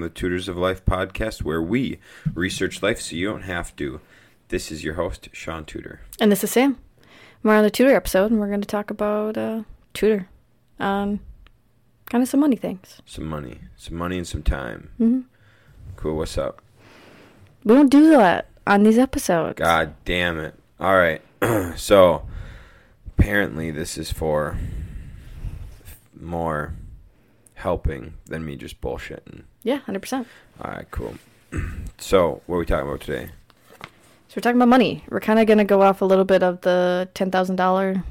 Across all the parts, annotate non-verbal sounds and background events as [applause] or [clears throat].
The Tutors of Life podcast, where we research life so you don't have to. This is your host, Shaun Tudor. And this is Sam. We're on the tutor episode, and we're going to talk about uh, tutor, um, kind of some money things. Some money, some money, and some time. hmm Cool. What's up? We don't do that on these episodes. God damn it! All right. [clears throat] so apparently, this is for more helping than me just bullshitting. Yeah, hundred percent. All right. Cool. [clears throat] so what are we talking about today? So we're talking about money. We're kind of going to go off a little bit of the ten thousand dollar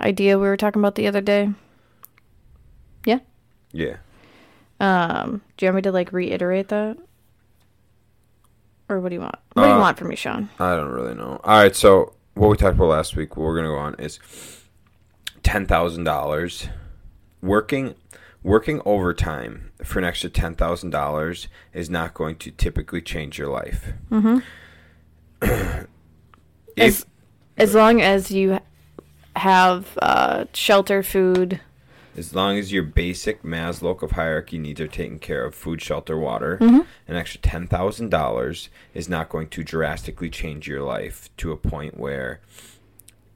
idea we were talking about the other day. Yeah. Yeah. Um, do you want me to like reiterate that, or what do you want? What do you Uh, want from me, Shaun? I don't really know. All right, so what we talked about last week, what we're gonna go on is ten thousand dollars. Working working overtime for an extra ten thousand dollars is not going to typically change your life. Mm-hmm. [clears throat] If As as long as you have uh, shelter, food. as long as your basic Maslow of hierarchy needs are taken care of, food, shelter, water, Mhm. an extra ten thousand dollars is not going to drastically change your life to a point where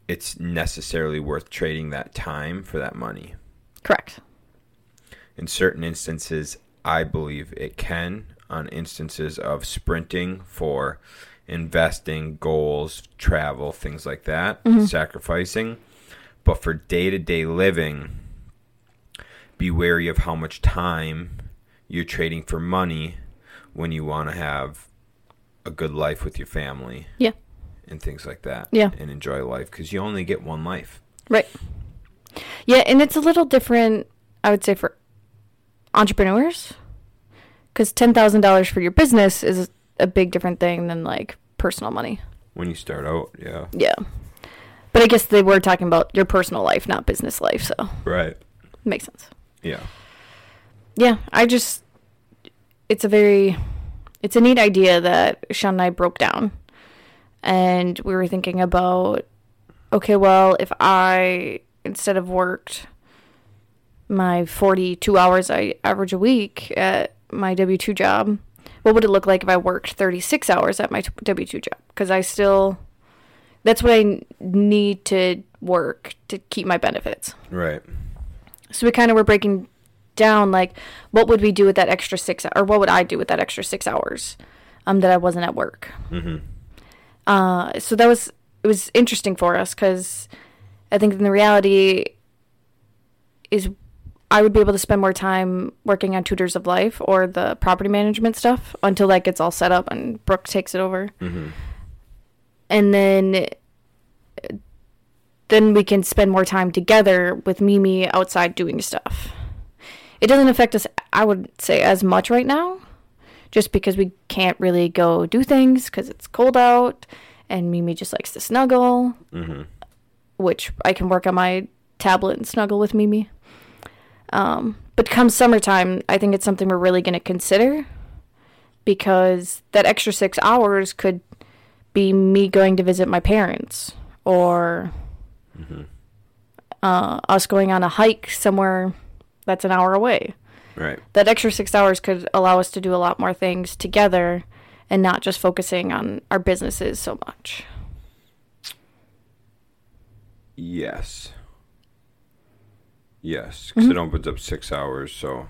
it's necessarily worth trading that time for that money. Correct. In certain instances, I believe it can. On instances of sprinting for investing, goals, travel, things like that, Mhm. sacrificing. But for day to day living, be wary of how much time you're trading for money when you want to have a good life with your family. Yeah. And things like that. Yeah. And enjoy life because you only get one life. Right. Yeah, and it's a little different, I would say, for entrepreneurs. Because $10,000 for your business is a big different thing than like personal money. When you start out, yeah. Yeah. But I guess they were talking about your personal life, not business life. So Right. makes sense. Yeah. Yeah, I just, it's a very, it's a neat idea that Shaun and I broke down. And we were thinking about, okay, well, if I, instead of worked my 42 hours I average a week at my W 2 job, what would it look like if I worked 36 hours at my W 2 job? Because I still, that's what I need to work to keep my benefits. Right. So we kind of were breaking down like what would we do with that extra six or what would I do with that extra six hours um, that I wasn't at work. Mm-hmm. Uh, so that was it was interesting for us because I think in the reality is I would be able to spend more time working on tutors of life or the property management stuff until that gets all set up and Brooke takes it over Mm-hmm. and then then we can spend more time together with Mimi outside doing stuff. It doesn't affect us I would say as much right now just because we can't really go do things cuz it's cold out and Mimi just likes to snuggle, Mm-hmm. which I can work on my tablet and snuggle with Mimi. Um, but come summertime, I think it's something we're really going to consider because that extra six hours could be me going to visit my parents or Mm-hmm. uh, us going on a hike somewhere that's an hour away. Right. That extra six hours could allow us to do a lot more things together and not just focusing on our businesses so much. Yes. Yes, because Mhm. it opens up six hours, so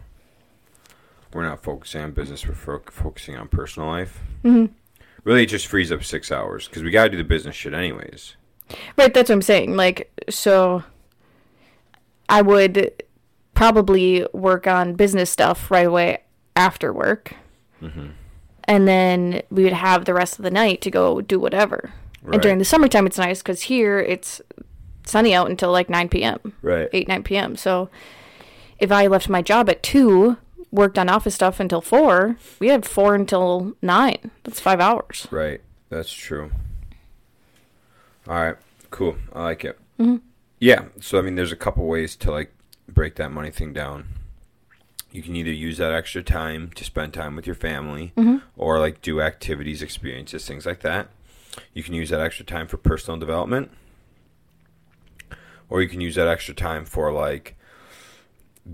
we're not focusing on business. We're fo- focusing on personal life. Mm-hmm. Really, it just frees up six hours because we got to do the business shit anyways. Right, that's what I'm saying. Like, so I would probably work on business stuff right away after work, Mm-hmm. and then we would have the rest of the night to go do whatever. And during the summertime, it's nice because here it's sunny out until like 9 p.m., right, 8, 9 p.m. So if I left my job at 2, worked on office stuff until 4, we had 4 until 9. That's five hours. right, that's true. All right, cool. I like it. Mhm. Yeah. So I mean, there's a couple ways to like break that money thing down. You can either use that extra time to spend time with your family, Mhm. or like do activities, experiences, things like that. You can use that extra time for personal development, or you can use that extra time for like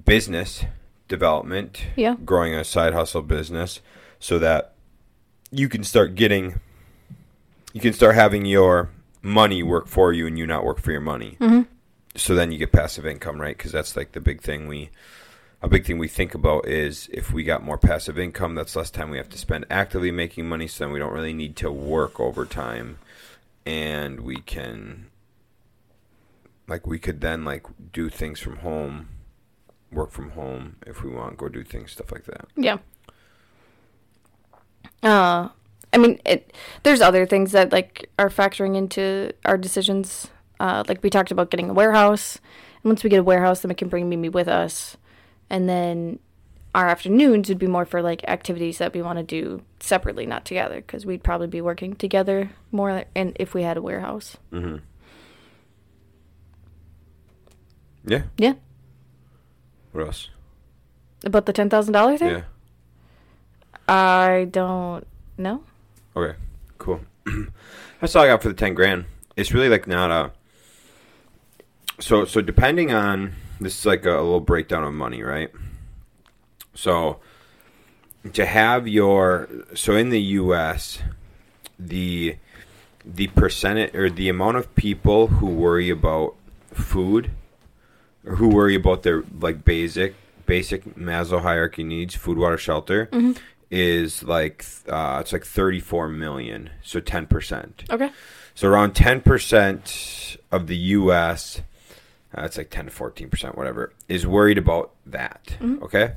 business development, Yeah. growing a side hustle business, so that you can start getting, you can start having your money work for you and you not work for your money. Mm-hmm. So then you get passive income, right? Because that's like the big thing we, a big thing we think about is if we got more passive income, that's less time we have to spend actively making money. So then we don't really need to work overtime, and we can, like, we could then like do things from home, work from home if we want, go do things, stuff like that. Yeah. Uh, I mean, it. There's other things that like are factoring into our decisions. Uh, like we talked about getting a warehouse, and once we get a warehouse, then we can bring Mimi with us, and then our afternoons would be more for like activities that we want to do separately, not together, because we'd probably be working together more. And if we had a warehouse, Mm-hmm. Yeah. yeah. What else? About the ten thousand dollar thing, Yeah. I don't know. Okay. Cool. [clears throat] That's all I got for the ten grand. It's really like not a. So so depending on this is like a, a little breakdown of money, right? So to have your so in the U.S. the the percentage or the amount of people who worry about food or who worry about their like basic basic Maslow hierarchy needs food water shelter is like uh, it's like 34 million so 10% Okay. so around 10% of the US uh, it's like 10 to 14% whatever is worried about that okay?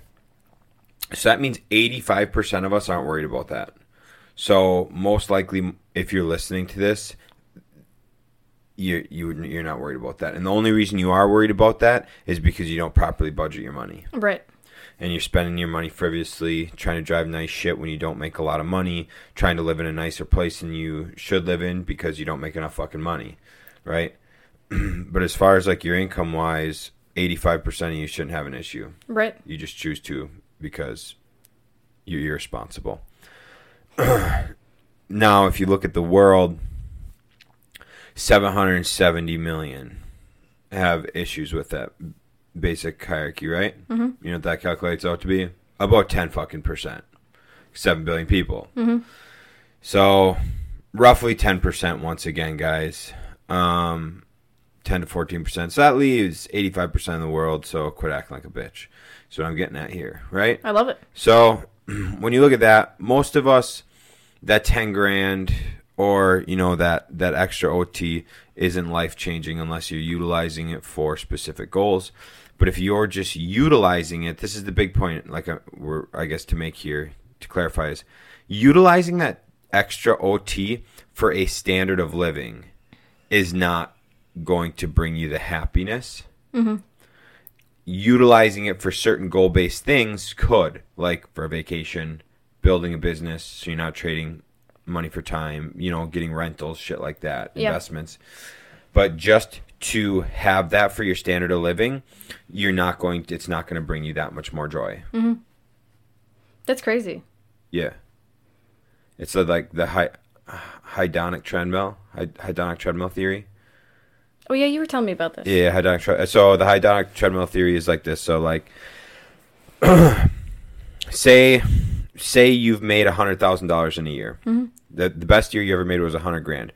So that means 85% of us aren't worried about that. So most likely if you're listening to this you you you're not worried about that and the only reason you are worried about that is because you don't properly budget your money Right. and you're spending your money frivolously, trying to drive nice shit when you don't make a lot of money, trying to live in a nicer place than you should live in because you don't make enough fucking money, right? [clears throat] but as far as like your income wise, 85% of you shouldn't have an issue. Right. You just choose to because you're irresponsible. [clears throat] now, if you look at the world, 770 million have issues with that basic hierarchy, right? Mm-hmm. You know what that calculates out to be? About 10 fucking percent. 7 billion people. Mm-hmm. So, roughly 10% once again, guys. Um, 10 to 14%. So that leaves 85% of the world, so quit acting like a bitch. So I'm getting at here, right? I love it. So [clears throat] when you look at that, most of us, that 10 grand or, you know, that, that extra OT isn't life changing unless you're utilizing it for specific goals. But if you're just utilizing it, this is the big point, like uh, we're, I guess, to make here, to clarify is utilizing that extra OT for a standard of living is not going to bring you the happiness utilizing it for certain goal based things could, like for a vacation, building a business, so you're not trading money for time, you know, getting rentals, shit like that, Yeah. investments. But just to have that for your standard of living, you're not going to, it's not going to bring you that much more joy. Mm-hmm. That's crazy. Yeah. It's like the hy- hedonic treadmill, hedonic treadmill theory. Oh yeah, you were telling me about this. Yeah, hedonic. Tre- so the hedonic treadmill theory is like this. So like, [clears throat] say, say you've made a hundred thousand dollars in a year. Mm-hmm. The the best year you ever made was a hundred grand.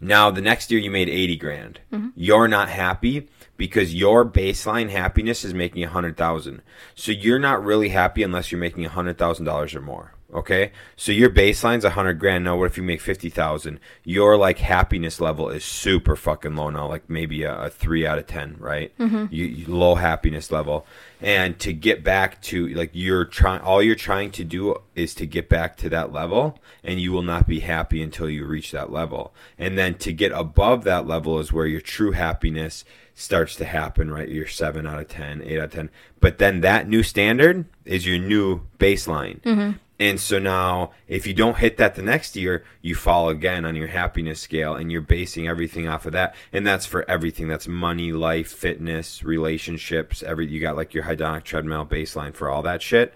Now the next year you made eighty grand. Mm-hmm. You're not happy because your baseline happiness is making a hundred thousand. So you're not really happy unless you're making a hundred thousand dollars or more. Okay, so your baseline's a hundred grand. Now, what if you make fifty thousand? Your like happiness level is super fucking low now, like maybe a, a three out of ten, right? Mm-hmm. You, you low happiness level, and to get back to like you're trying, all you're trying to do is to get back to that level, and you will not be happy until you reach that level. And then to get above that level is where your true happiness starts to happen, right? You're seven out of ten, eight out of 10. But then that new standard is your new baseline. Mm-hmm. And so now, if you don't hit that the next year, you fall again on your happiness scale and you're basing everything off of that. And that's for everything. That's money, life, fitness, relationships, every, you got like your hedonic treadmill baseline for all that shit.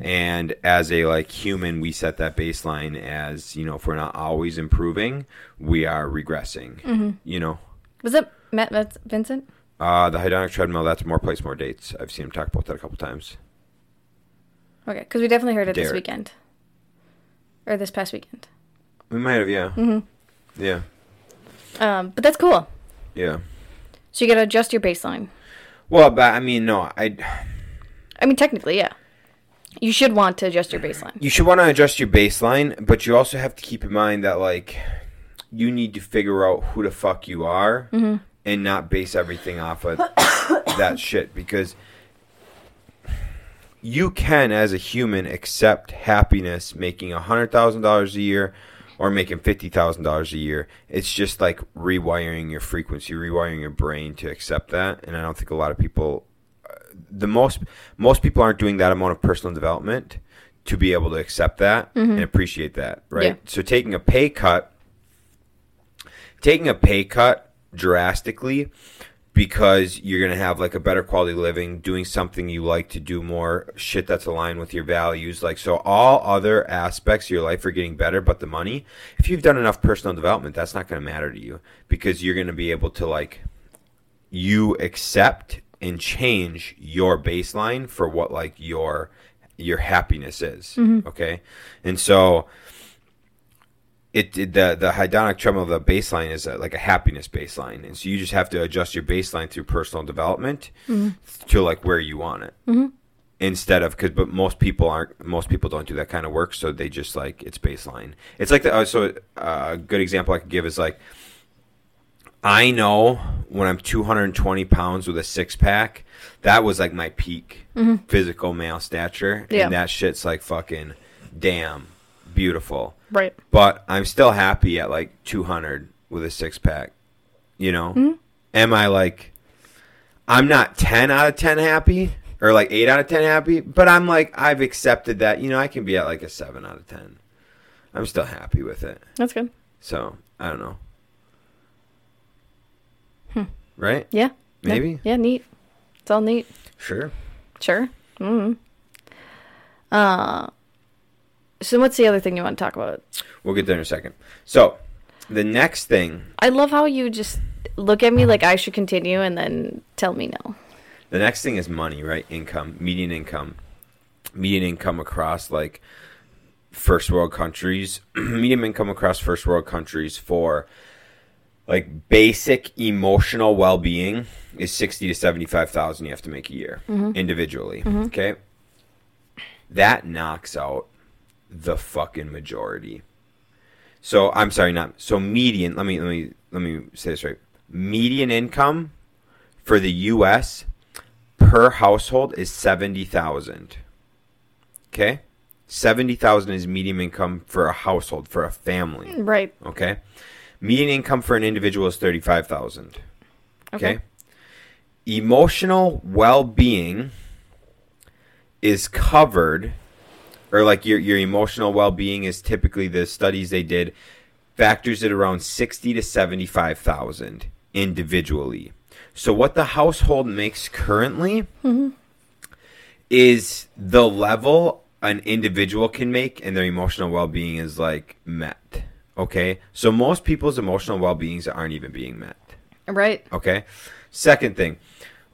And as a like human, we set that baseline as, you know, if we're not always improving, we are regressing, you know? Was it Matt Vincent? Uh, the hedonic treadmill, that's More Plates, More Dates. I've seen him talk about that a couple times. Okay, because we definitely heard it this weekend. Or this past weekend. We might have, yeah. Mm-hmm. Yeah. Um, but that's cool. Yeah. So you gotta adjust your baseline. Well, but I mean, no, I. I mean, technically, yeah. You should want to adjust your baseline. You should want to adjust your baseline, but you also have to keep in mind that like you need to figure out who the fuck you are and not base everything off of [coughs] [coughs] that shit because you can as a human accept happiness making a hundred thousand dollars a year or making fifty thousand dollars a year. It's just like rewiring your frequency, rewiring your brain to accept that. And I don't think a lot of people uh, the most most people aren't doing that amount of personal development to be able to accept that and appreciate that, right? Yeah. So taking a pay cut taking a pay cut drastically because you're going to have like a better quality of living, doing something you like to do more, shit that's aligned with your values. Like, so all other aspects of your life are getting better, but the money, if you've done enough personal development, that's not going to matter to you because you're going to be able to like, you accept and change your baseline for what like your your happiness is. Mm-hmm. Okay? And so it, it the the hedonic treadmill the baseline is a, like a happiness baseline. And so you just have to adjust your baseline through personal development to like where you want it. Instead of because but most people aren't most people don't do that kind of work so they just like it's baseline. It's like the uh, so uh, a good example i could give is like i know when i'm 220 pounds with a six-pack that was like my peak physical male stature. Yeah. and that shit's like fucking damn beautiful Right. but I'm still happy at like 200 with a six pack. You know, am I like? I'm not 10 out of 10 happy or like 8 out of 10 happy, but I'm like I've accepted that. You know, I can be at like a 7 out of 10. I'm still happy with it. That's good. So I don't know. Right? Yeah. Maybe. Yeah, neat. It's all neat. Sure. Sure. Mm-hmm. Uh, so what's the other thing you want to talk about? We'll get there in a second. So the next thing I love how you just look at me like I should continue and then tell me no. The next thing is money, right? Income, median income, median income across like first world countries, [clears throat] median income across first world countries for like basic emotional well being is sixty to seventy five thousand. You have to make a year mm-hmm. individually. Mm-hmm. Okay, that knocks out the fucking majority. So I'm sorry, not so median. Let me let me let me say this right. Median income for the U.S. per household is seventy thousand. Okay, seventy thousand is median income for a household for a family. Mm, right. Okay, median income for an individual is thirty five thousand. Okay. Okay. Emotional well being is covered, or like your, your emotional well being is typically the studies they did factors at around 60 to 75,000 individually. So what the household makes currently is the level an individual can make and their emotional well-being is like met. Okay? So most people's emotional well-beings aren't even being met. Right. Okay. Second thing,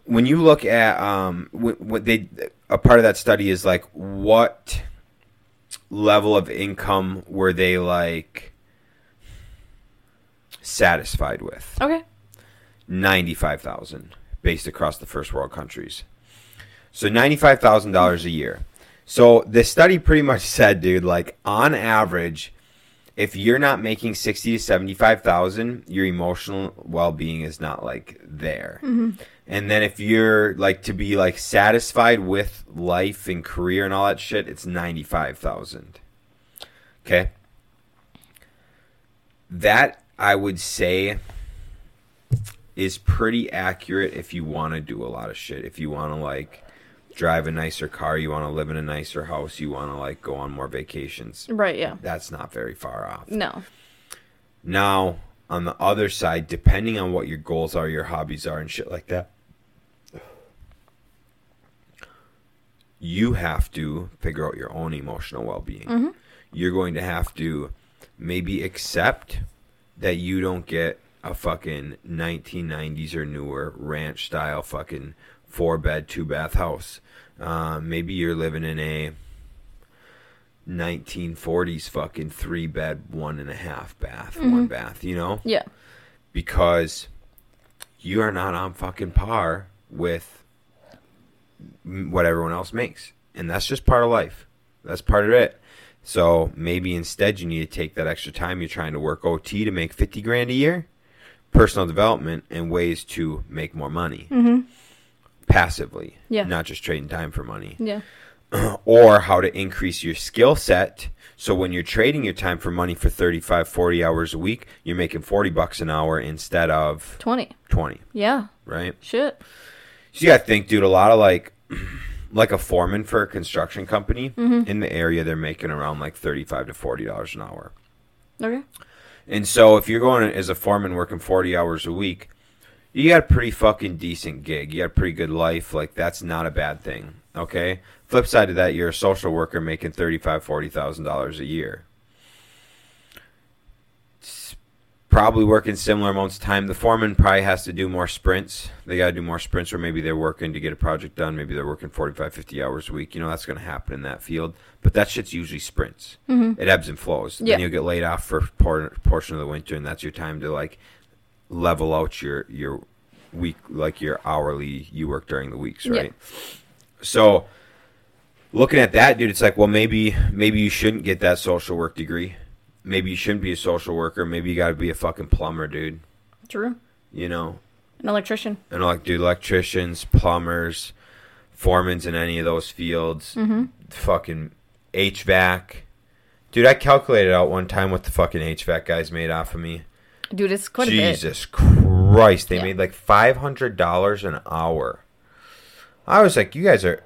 when you look at um, what, what they a part of that study is like what level of income were they like satisfied with? Okay. Ninety five thousand based across the first world countries. So ninety five thousand dollars a year. So the study pretty much said, dude, like on average, if you're not making sixty to seventy five thousand, your emotional well being is not like there. Mm-hmm. And then if you're like to be like satisfied with life and career and all that shit, it's ninety five thousand. Okay. That I would say is pretty accurate if you want to do a lot of shit. If you want to like drive a nicer car, you want to live in a nicer house, you want to like go on more vacations. Right. Yeah. That's not very far off. No. Now, on the other side, depending on what your goals are, your hobbies are, and shit like that, you have to figure out your own emotional well being. Mm-hmm. You're going to have to maybe accept that you don't get a fucking 1990s or newer ranch style fucking four bed, two bath house. Uh, maybe you're living in a 1940s fucking three bed, one and a half bath, one bath, you know? Yeah. Because you are not on fucking par with what everyone else makes. And that's just part of life. That's part of it. So maybe instead you need to take that extra time you're trying to work OT to make 50 grand a year, personal development, and ways to make more money passively, Yeah. not just trading time for money Yeah. [clears throat] or how to increase your skill set. So when you're trading your time for money for 35, 40 hours a week, you're making 40 bucks an hour instead of 20. 20, Yeah. right? Shit. So you got to think, dude, a lot of like [clears throat] like a foreman for a construction company mm-hmm. in the area they're making around like 35 to 40 dollars an hour. Okay. And so if you're going as a foreman working 40 hours a week, you got a pretty fucking decent gig. You got a pretty good life. Like that's not a bad thing. Okay. Flip side of that, you're a social worker making thirty-five, forty thousand dollars a year. It's probably working similar amounts of time. The foreman probably has to do more sprints. They got to do more sprints, or maybe they're working to get a project done. Maybe they're working 45, 50 hours a week. You know, that's going to happen in that field. But that shit's usually sprints. Mm-hmm. It ebbs and flows. Yeah. Then you'll get laid off for por- portion of the winter, and that's your time to like level out your your week, like your hourly you work during the weeks, Yeah. right? So looking at that, dude, it's like, well, maybe maybe you shouldn't get that social work degree. Maybe you shouldn't be a social worker. Maybe you got to be a fucking plumber, dude. True. You know, An electrician. and like, dude, electricians, plumbers, foremans in any of those fields, mm-hmm. fucking HVAC. Dude, I calculated out one time what the fucking HVAC guys made off of me. Dude, it's quite a bit. Jesus Christ, they Yeah. made like five hundred dollars an hour. I was like, you guys are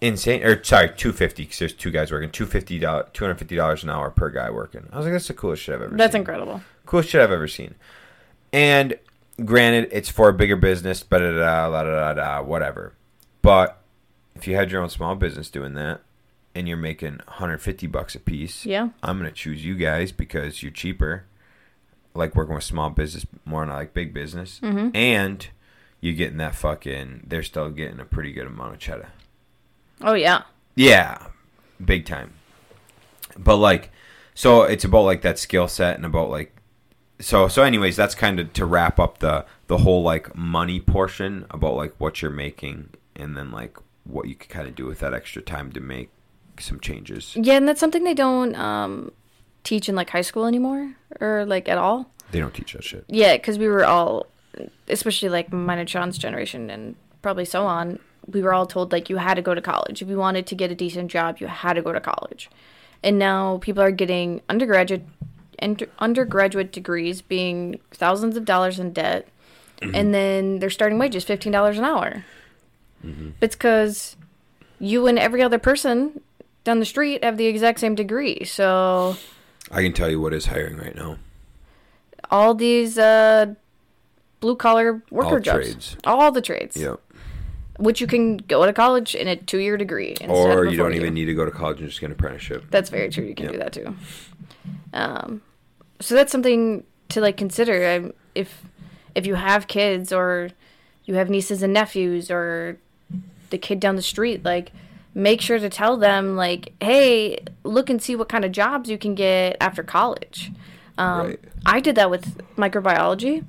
insane. Or sorry, two fifty because there's two guys working. Two fifty dollars, two hundred fifty dollars an hour per guy working. I was like, that's the coolest shit I've ever. Seen. That's seen. incredible. Coolest shit I've ever seen. And granted, it's for a bigger business, but da da da da da whatever. But if you had your own small business doing that, and you're making 150 bucks a piece, Yeah. I'm gonna choose you guys because you're cheaper. Like working with small business more than I like big business, Mm-hmm. and you're getting that fucking. They're still getting a pretty good amount of cheddar. Oh, yeah. Yeah, big time. But like, so it's about like that skill set and about like, so so. Anyways, that's kind of to wrap up the the whole like money portion about like what you're making and then like what you could kind of do with that extra time to make some changes. Yeah, and that's something they don't um, teach in like high school anymore or like at all. They don't teach that shit. Yeah, because we were all, especially like mine and Shaun's generation and probably so on, we were all told like you had to go to college. If you wanted to get a decent job, you had to go to college. And now people are getting undergraduate and undergraduate degrees being thousands of dollars in debt. Mm-hmm. And then their starting wage is $15 an hour. Mm-hmm. It's because you and every other person down the street have the exact same degree. So I can tell you what is hiring right now. all these uh, blue collar worker All jobs, trades. all the trades, Yeah. which you can go to college in a two year degree, Or you don't even need to go to college and just get an apprenticeship. That's very true. You can Yep. do that too. Um, so that's something to like consider. Um, if if you have kids or you have nieces and nephews or the kid down the street, like make sure to tell them like, hey, look and see what kind of jobs you can get after college. Um, Right. I did that with microbiology.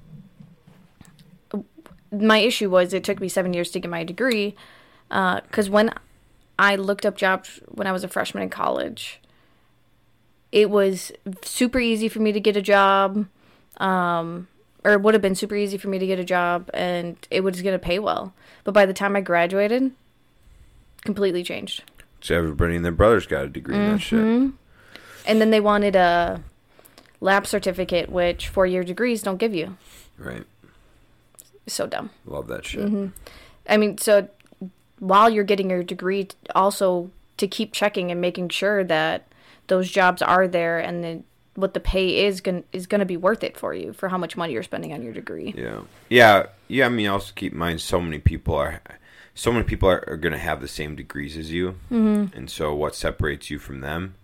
My issue was it took me seven years to get my degree because when I looked up jobs when I was a freshman in college, it was super easy for me to get a job, um, or it would have been super easy for me to get a job, and it was going to pay well. But by the time I graduated, completely changed. So everybody and their brothers got a degree in that shit. Mm-hmm. And then they wanted a lab certificate, which four year degrees don't give you. Right. So dumb. Love that shit. Mm-hmm. I mean, so while you're getting your degree, t- also to keep checking and making sure that those jobs are there and what the pay is going is going to be worth it for you for how much money you're spending on your degree. Yeah. Yeah. Yeah. I mean, also keep in mind, so many people are, so many people are, are going to have the same degrees as you, mm-hmm. and so what separates you from them,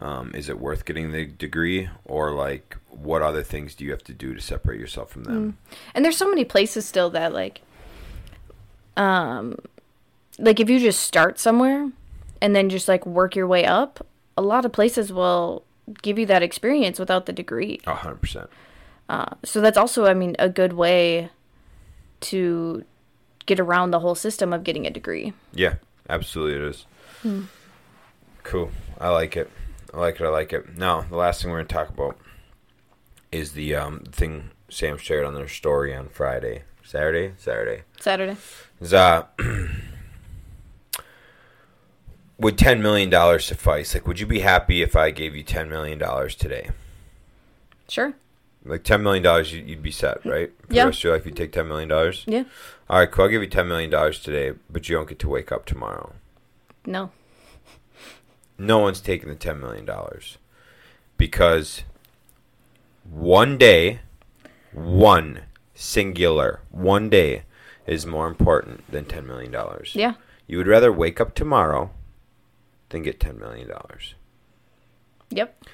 Um, is it worth getting the degree, or like what other things do you have to do to separate yourself from them? And there's so many places still that like um like if you just start somewhere and then just like work your way up, a lot of places will give you that experience without the degree. A hundred percent. Uh, so that's also, I mean, a good way to get around the whole system of getting a degree. Yeah, absolutely it is. Cool. I like it. I like it. I like it. Now, the last thing we're going to talk about is the um, thing Sam shared on their story on Friday. Saturday? Saturday. Saturday. Is, uh, [clears throat] would $10 million suffice? Like, would you be happy if I gave you $10 million today? Sure. Like, $10 million, you- you'd be set, mm-hmm. right? For Yeah. the rest of your life, you'd take $10 million? Yeah. All right, cool. I'll give you $10 million today, but you don't get to wake up tomorrow. No. no one's taking the $10 million because one day, one singular, one day is more important than $10 million. Yeah. You would rather wake up tomorrow than get $10 million. Yep.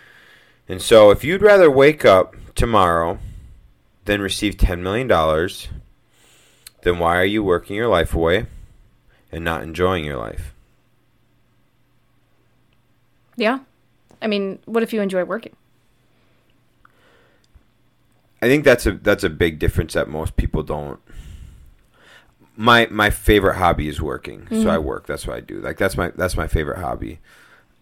And so if you'd rather wake up tomorrow than receive $10 million, then why are you working your life away and not enjoying your life? Yeah. I mean, what if you enjoy working? I think that's a that's a big difference that most people don't. My my favorite hobby is working, so I work. That's what I do. Like that's my that's my favorite hobby.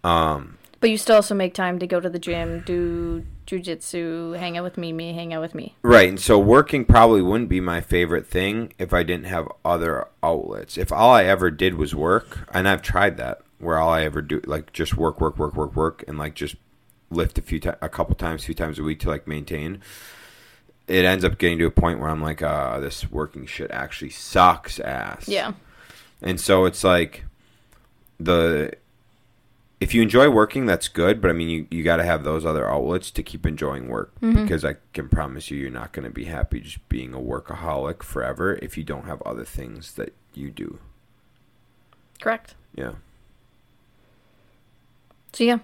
Um, But you still also make time to go to the gym, do jujitsu, hang out with Mimi, hang out with me. right, and so working probably wouldn't be my favorite thing if I didn't have other outlets. If all I ever did was work, and I've tried that, where all I ever do like just work, work, work, work, work, and like just lift a few ti a couple times, few times a week to like maintain. It ends up getting to a point where I'm like, uh, this working shit actually sucks ass. Yeah. And so it's like the if you enjoy working, that's good. But I mean, you, you got to have those other outlets to keep enjoying work because I can promise you, you're not going to be happy just being a workaholic forever if you don't have other things that you do. Correct. Yeah. So yeah,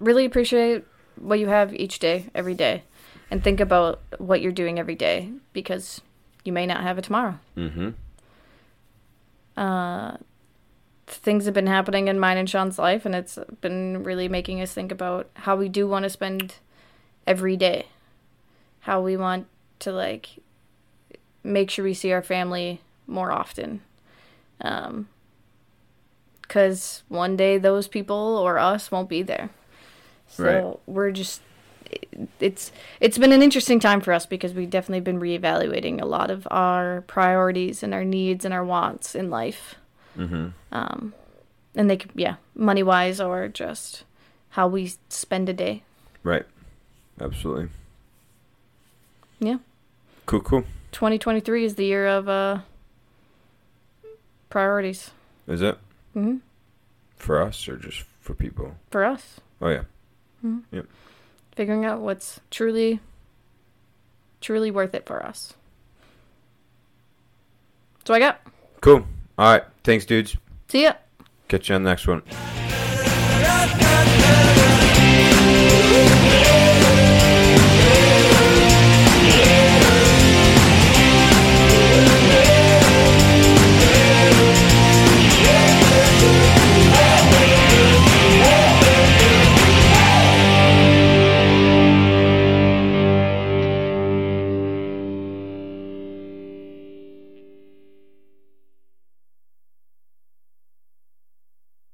really appreciate what you have each day, every day, and think about what you're doing every day because you may not have it tomorrow. Mm-hmm. Uh, things have been happening in mine and Shaun's life, and it's been really making us think about how we do want to spend every day, how we want to like make sure we see our family more often. Um, because one day those people or us won't be there. So Right. we're just it's it's been an interesting time for us because we've definitely been reevaluating a lot of our priorities and our needs and our wants in life. Mm-hmm. Um, and they could yeah, money wise or just how we spend a day. Right. Absolutely. Yeah. Cool. Cool. 2023 is the year of uh priorities Is it Mm-hmm. for us or just for people? for us. Oh yeah. Mm-hmm. Yep. Figuring out what's truly truly worth it for us. So I got. Cool. All right. Thanks, dudes. See ya. Catch you on the next one.